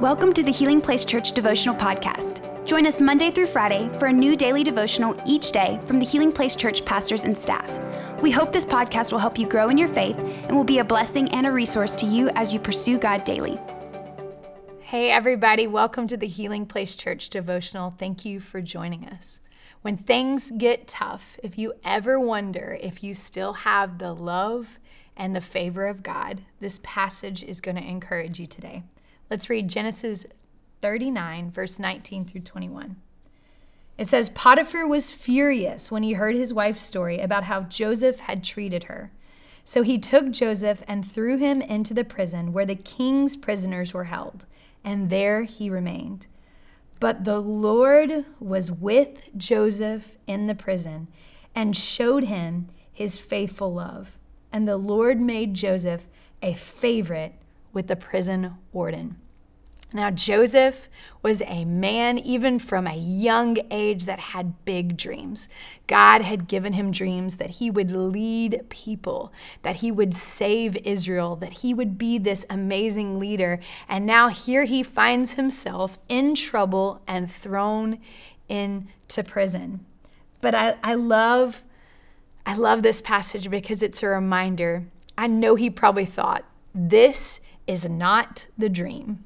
Welcome to the Healing Place Church Devotional Podcast. Join us Monday through Friday for a new daily devotional each day from the Healing Place Church pastors and staff. We hope this podcast will help you grow in your faith and will be a blessing and a resource to you as you pursue God daily. Hey, everybody, welcome to the Healing Place Church devotional. Thank you for joining us. When things get tough, if you ever wonder if you still have the love and the favor of God, this passage is going to encourage you today. Let's read Genesis 39, verse 19 through 21. It says Potiphar was furious when he heard his wife's story about how Joseph had treated her. So he took Joseph and threw him into the prison where the king's prisoners were held, and there he remained. But the Lord was with Joseph in the prison and showed him his faithful love and the Lord made Joseph a favorite with the prison warden. Now, Joseph was a man, even from a young age, that had big dreams. God had given him dreams that he would lead people, that he would save Israel, that he would be this amazing leader. And now here he finds himself in trouble and thrown into prison. But I, I love I love this passage because it's a reminder. I know he probably thought, this is not the dream.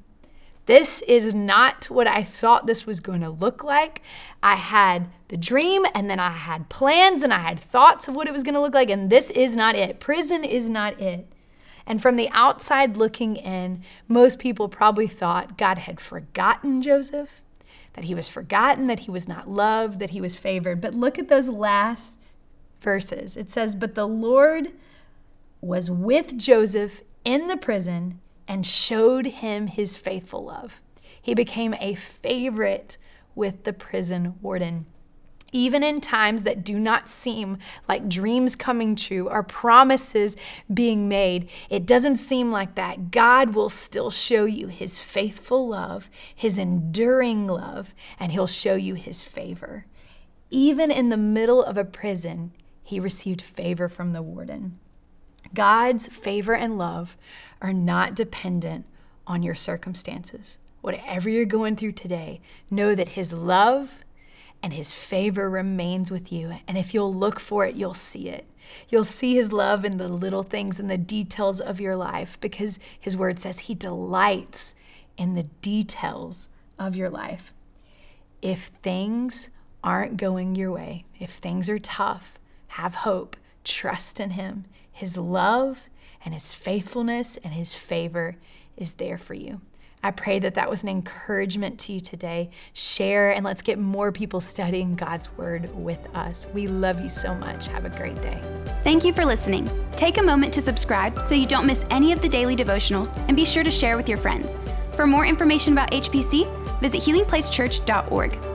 This is not what I thought this was going to look like. I had the dream and then I had plans and I had thoughts of what it was going to look like, and this is not it. Prison is not it. And from the outside looking in, most people probably thought God had forgotten Joseph, that he was forgotten, that he was not loved, that he was favored. But look at those last verses. It says, But the Lord was with Joseph in the prison and showed him his faithful love. He became a favorite with the prison warden. Even in times that do not seem like dreams coming true or promises being made, it doesn't seem like that. God will still show you his faithful love, his enduring love, and he'll show you his favor. Even in the middle of a prison, he received favor from the warden. God's favor and love are not dependent on your circumstances. Whatever you're going through today, know that His love and His favor remains with you. And if you'll look for it, you'll see it. You'll see His love in the little things and the details of your life because His word says He delights in the details of your life. If things aren't going your way, if things are tough, have hope, trust in Him. His love and His faithfulness and His favor is there for you. I pray that that was an encouragement to you today. Share and let's get more people studying God's Word with us. We love you so much. Have a great day. Thank you for listening. Take a moment to subscribe so you don't miss any of the daily devotionals and be sure to share with your friends. For more information about HPC, visit healingplacechurch.org.